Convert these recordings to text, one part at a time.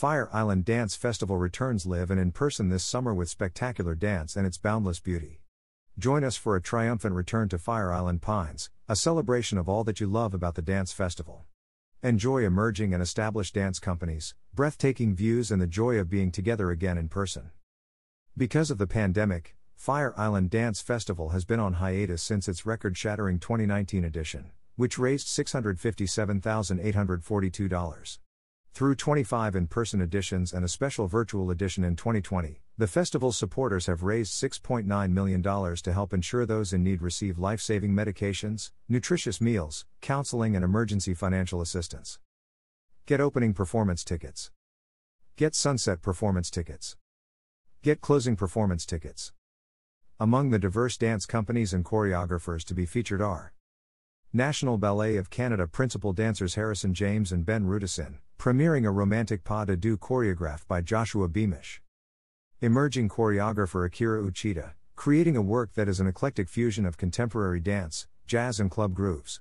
Fire Island Dance Festival returns live and in person this summer with spectacular dance and its boundless beauty. Join us for a triumphant return to Fire Island Pines, a celebration of all that you love about the dance festival. Enjoy emerging and established dance companies, breathtaking views, and the joy of being together again in person. Because of the pandemic, Fire Island Dance Festival has been on hiatus since its record shattering 2019 edition, which raised $657,842. Through 25 in person editions and a special virtual edition in 2020, the festival's supporters have raised $6.9 million to help ensure those in need receive life saving medications, nutritious meals, counseling, and emergency financial assistance. Get opening performance tickets. Get sunset performance tickets. Get closing performance tickets. Among the diverse dance companies and choreographers to be featured are National Ballet of Canada principal dancers Harrison James and Ben Rudison, premiering a romantic pas de deux choreographed by Joshua Beamish. Emerging choreographer Akira Uchida, creating a work that is an eclectic fusion of contemporary dance, jazz, and club grooves.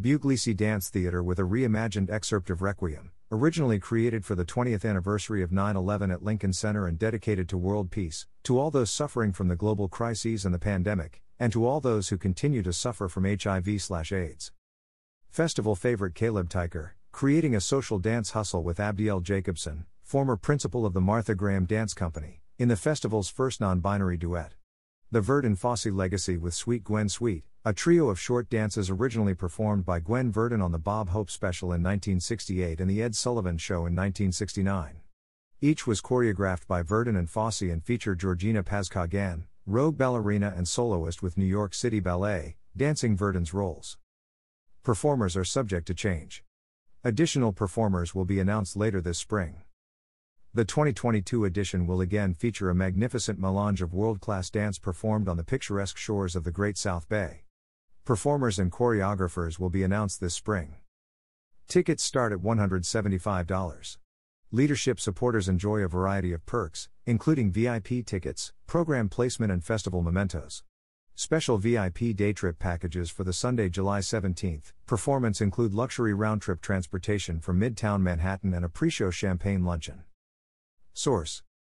Buglisi Dance Theater with a reimagined excerpt of Requiem, originally created for the 20th anniversary of 9 11 at Lincoln Center and dedicated to world peace, to all those suffering from the global crises and the pandemic, and to all those who continue to suffer from HIV/AIDS. Festival favorite Caleb Teicher, creating a social dance hustle with Abdiel Jacobsen, former principal of the Martha Graham Dance Company, in the festival's first non-binary duet. The Verdon Fosse legacy with Sweet Gwen Sweet, a trio of short dances originally performed by Gwen Verdon on the Bob Hope special in 1968 and the Ed Sullivan Show in 1969. Each was choreographed by Verdon and Fosse and featured Georgina Pazcoguin, rogue ballerina and soloist with New York City Ballet, dancing Verdon's roles. Performers are subject to change. Additional performers will be announced later this spring. The 2022 edition will again feature a magnificent melange of world class dance performed on the picturesque shores of the Great South Bay. Performers and choreographers will be announced this spring. Tickets start at $175. Leadership supporters enjoy a variety of perks, including VIP tickets, program placement, and festival mementos. Special VIP day trip packages for the Sunday, July 17th. Performance include luxury round trip transportation from Midtown Manhattan and a pre show champagne luncheon. Source